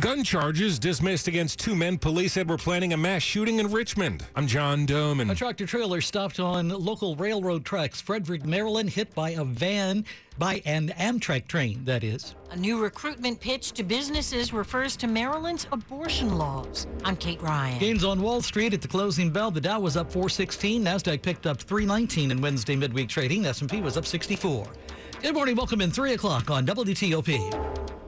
Gun charges dismissed against two men police said were planning a mass shooting in Richmond. I'm John Domen. A tractor trailer stopped on local railroad tracks, Frederick, Maryland, hit by a van, by an Amtrak train, that is. A new recruitment pitch to businesses refers to Maryland's abortion laws. I'm Kate Ryan. Gains on Wall Street at the closing bell. The Dow was up 416. Nasdaq picked up 319 in Wednesday midweek trading. S&P was up 64. Good morning. Welcome in 3 o'clock on WTOP.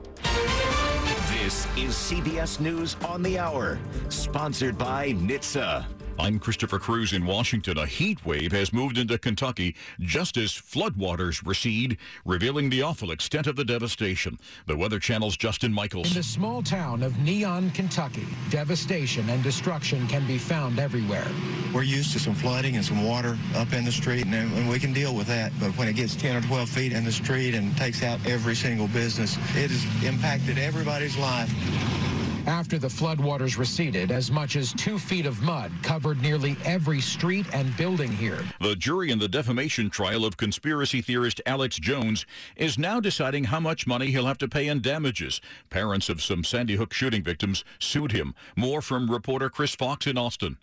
This is CBS News on the Hour, sponsored by NHTSA. I'm Christopher Cruz in Washington. A heat wave has moved into Kentucky just as floodwaters recede, revealing the awful extent of the devastation. The Weather Channel's Justin Michaels. In the small town of Neon, Kentucky, devastation and destruction can be found everywhere. We're used to some flooding and some water up in the street, and, and we can deal with that. But when it gets 10 or 12 feet in the street and takes out every single business, it has impacted everybody's life. After the floodwaters receded, as much as two feet of mud covered nearly every street and building here. The jury in the defamation trial of conspiracy theorist Alex Jones is now deciding how much money he'll have to pay in damages. Parents of some Sandy Hook shooting victims sued him. More from reporter Chris Fox in Austin.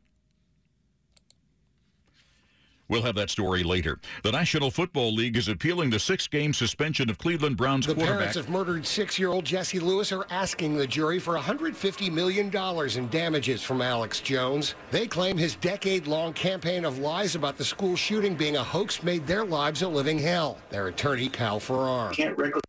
We'll have that story later. The National Football League is appealing the six-game suspension of Cleveland Browns the quarterback. parents of murdered six-year-old Jesse Lewis are asking the jury for $150 million in damages from Alex Jones. They claim his decade-long campaign of lies about the school shooting being a hoax made their lives a living hell. Their attorney, Kyle Farrar. can't regularly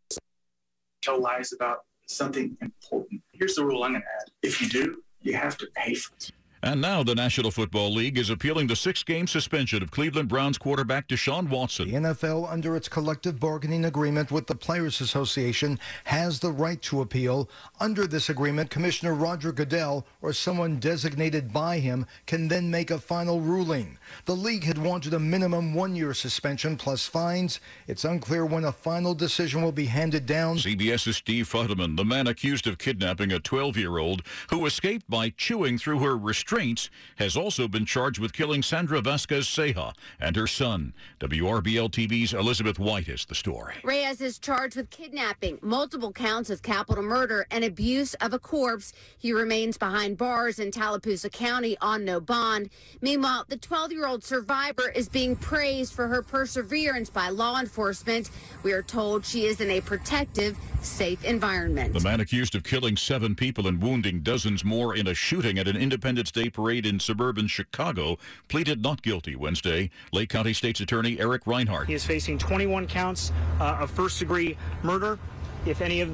tell lies about something important. Here's the rule I'm going to add. If you do, you have to pay for it. And now the National Football League is appealing the six-game suspension of Cleveland Browns quarterback Deshaun Watson. The NFL, under its collective bargaining agreement with the Players Association, has the right to appeal. Under this agreement, Commissioner Roger Goodell or someone designated by him can then make a final ruling. The league had wanted a minimum one-year suspension plus fines. It's unclear when a final decision will be handed down. CBS's Steve Futterman, the man accused of kidnapping a 12-year-old who escaped by chewing through her restraints, has also been charged with killing Sandra Vasquez Ceja and her son. WRBL TV's Elizabeth White has the story. Reyes is charged with kidnapping, multiple counts of capital murder, and abuse of a corpse. He remains behind bars in Tallapoosa County on no bond. Meanwhile, the 12 year old survivor is being praised for her perseverance by law enforcement. We are told she is in a protective, safe environment. The man accused of killing seven people and wounding dozens more in a shooting at an Independence Day parade in suburban Chicago pleaded not guilty Wednesday. Lake County State's Attorney Eric Rinehart. He is facing 21 counts uh, of first degree murder. If any of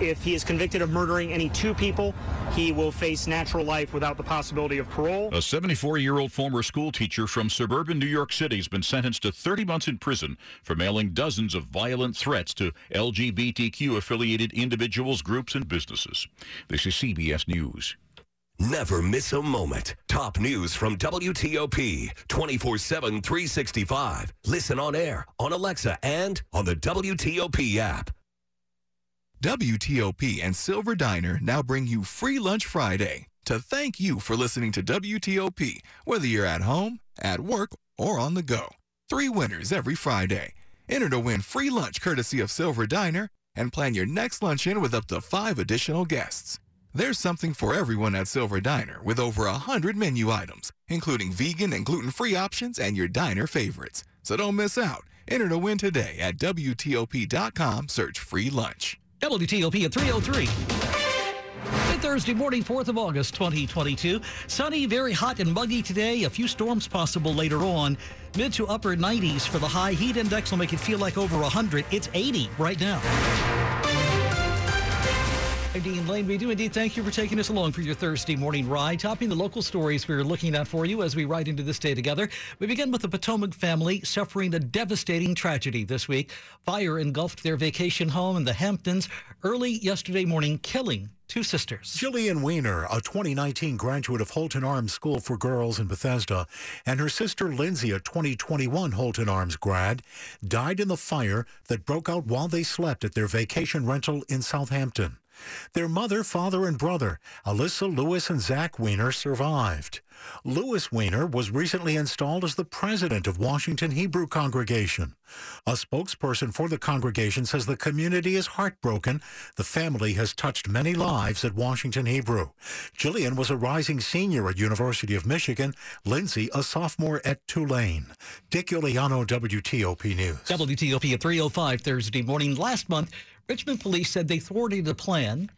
if he is convicted of murdering any two people, he will face natural life without the possibility of parole. A 74-year-old former school teacher from suburban New York City has been sentenced to 30 months in prison for mailing dozens of violent threats to LGBTQ-affiliated individuals, groups, and businesses. This is CBS News. Never miss a moment. Top news from WTOP 24 7, 365. Listen on air, on Alexa, and on the WTOP app. WTOP and Silver Diner now bring you Free Lunch Friday to thank you for listening to WTOP, whether you're at home, at work, or on the go. Three winners every Friday. Enter to win free lunch courtesy of Silver Diner and plan your next lunch in with up to five additional guests. There's something for everyone at Silver Diner with over a hundred menu items, including vegan and gluten-free options and your diner favorites. So don't miss out. Enter to win today at WTOP.com. Search free lunch. WTOP at 303. Good Thursday morning, 4th of August, 2022. Sunny, very hot and muggy today. A few storms possible later on. Mid to upper 90s for the high. Heat index will make it feel like over 100. It's 80 right now. Hey, Dean Lane, we do indeed thank you for taking us along for your Thursday morning ride, topping the local stories we're looking at for you as we ride into this day together. We begin with the Potomac family suffering a devastating tragedy this week. Fire engulfed their vacation home in the Hamptons early yesterday morning, killing two sisters. Jillian Weiner, a 2019 graduate of Holton Arms School for Girls in Bethesda, and her sister Lindsay, a 2021 Holton Arms grad, died in the fire that broke out while they slept at their vacation rental in Southampton. Their mother, father, and brother, Alyssa Lewis and Zach Weiner, survived. Lewis Weiner was recently installed as the president of Washington Hebrew Congregation. A spokesperson for the congregation says the community is heartbroken. The family has touched many lives at Washington Hebrew. Jillian was a rising senior at University of Michigan, Lindsay a sophomore at Tulane. Dick Uliano, WTOP News. WTOP at 305 Thursday morning. Last month, Richmond police said they thwarted a plan,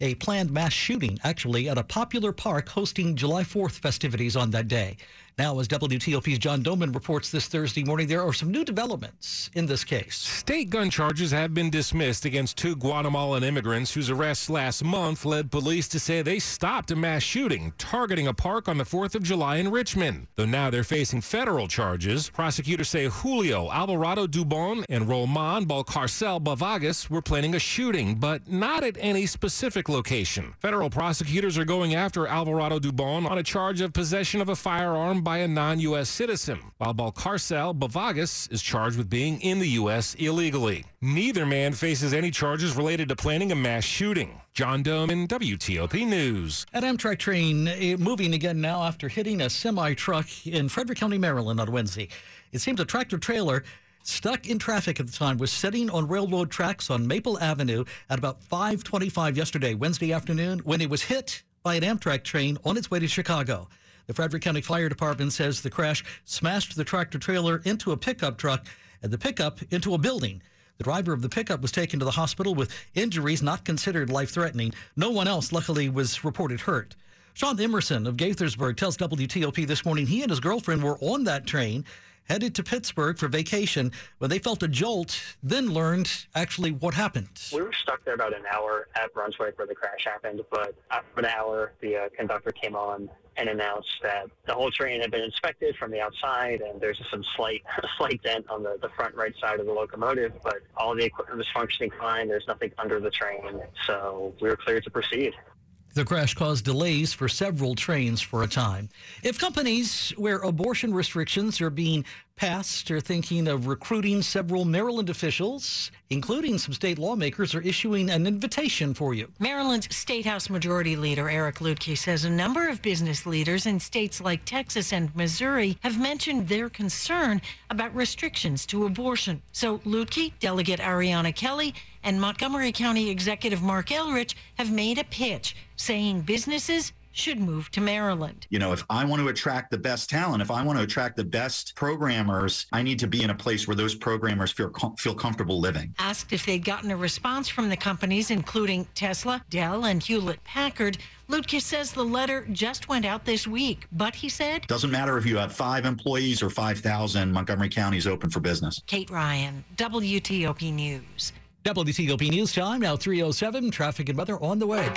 a planned mass shooting, actually, at a popular park hosting July 4th festivities on that day. Now, as WTOP's John Domen reports this Thursday morning, there are some new developments in this case. State gun charges have been dismissed against two Guatemalan immigrants whose arrests last month led police to say they stopped a mass shooting targeting a park on the 4th of July in Richmond. Though now they're facing federal charges, prosecutors say Julio Alvarado Dubon and Roman Balcarcel Bavagas were planning a shooting, but not at any specific location. Federal prosecutors are going after Alvarado Dubon on a charge of possession of a firearm by a non U.S. citizen, while Balcarcel Bavagas is charged with being in the U.S. illegally. Neither man faces any charges related to planning a mass shooting. John Domen WTOP News. An Amtrak train eh, moving again now after hitting a semi truck in Frederick County, Maryland on Wednesday. It seems a tractor trailer stuck in traffic at the time was sitting on railroad tracks on Maple Avenue at about 5:25 yesterday, Wednesday afternoon, when it was hit by an Amtrak train on its way to Chicago. The Frederick County Fire Department says the crash smashed the tractor trailer into a pickup truck and the pickup into a building. The driver of the pickup was taken to the hospital with injuries not considered life threatening. No one else, luckily, was reported hurt. Sean Emerson of Gaithersburg tells WTOP this morning he and his girlfriend were on that train headed to Pittsburgh for vacation when they felt a jolt, then learned actually what happened. We were stuck there about an hour at Brunswick where the crash happened, but after an hour, the uh, conductor came on and announced that the whole train had been inspected from the outside and there's some slight slight dent on the, the front right side of the locomotive, but all the equipment was functioning fine. There's nothing under the train, so we were cleared to proceed. The crash caused delays for several trains for a time. If companies where abortion restrictions are being passed are thinking of recruiting several Maryland officials, including some state lawmakers, are issuing an invitation for you. Maryland's State House Majority Leader Eric Luedtke says a number of business leaders in states like Texas and Missouri have mentioned their concern about restrictions to abortion. So Luedtke, Delegate Ariana Kelly, and Montgomery County Executive Marc Elrich have made a pitch saying businesses should move to Maryland. You know, if I want to attract the best talent, if I want to attract the best programmers, I need to be in a place where those programmers feel com- feel comfortable living. Asked if they'd gotten a response from the companies, including Tesla, Dell, and Hewlett Packard, Luedtke says the letter just went out this week, but he said, Doesn't matter if you have five employees or 5,000, Montgomery County is open for business. Kate Ryan, WTOP News. WTOP News Time, now 307. Traffic and weather on the way.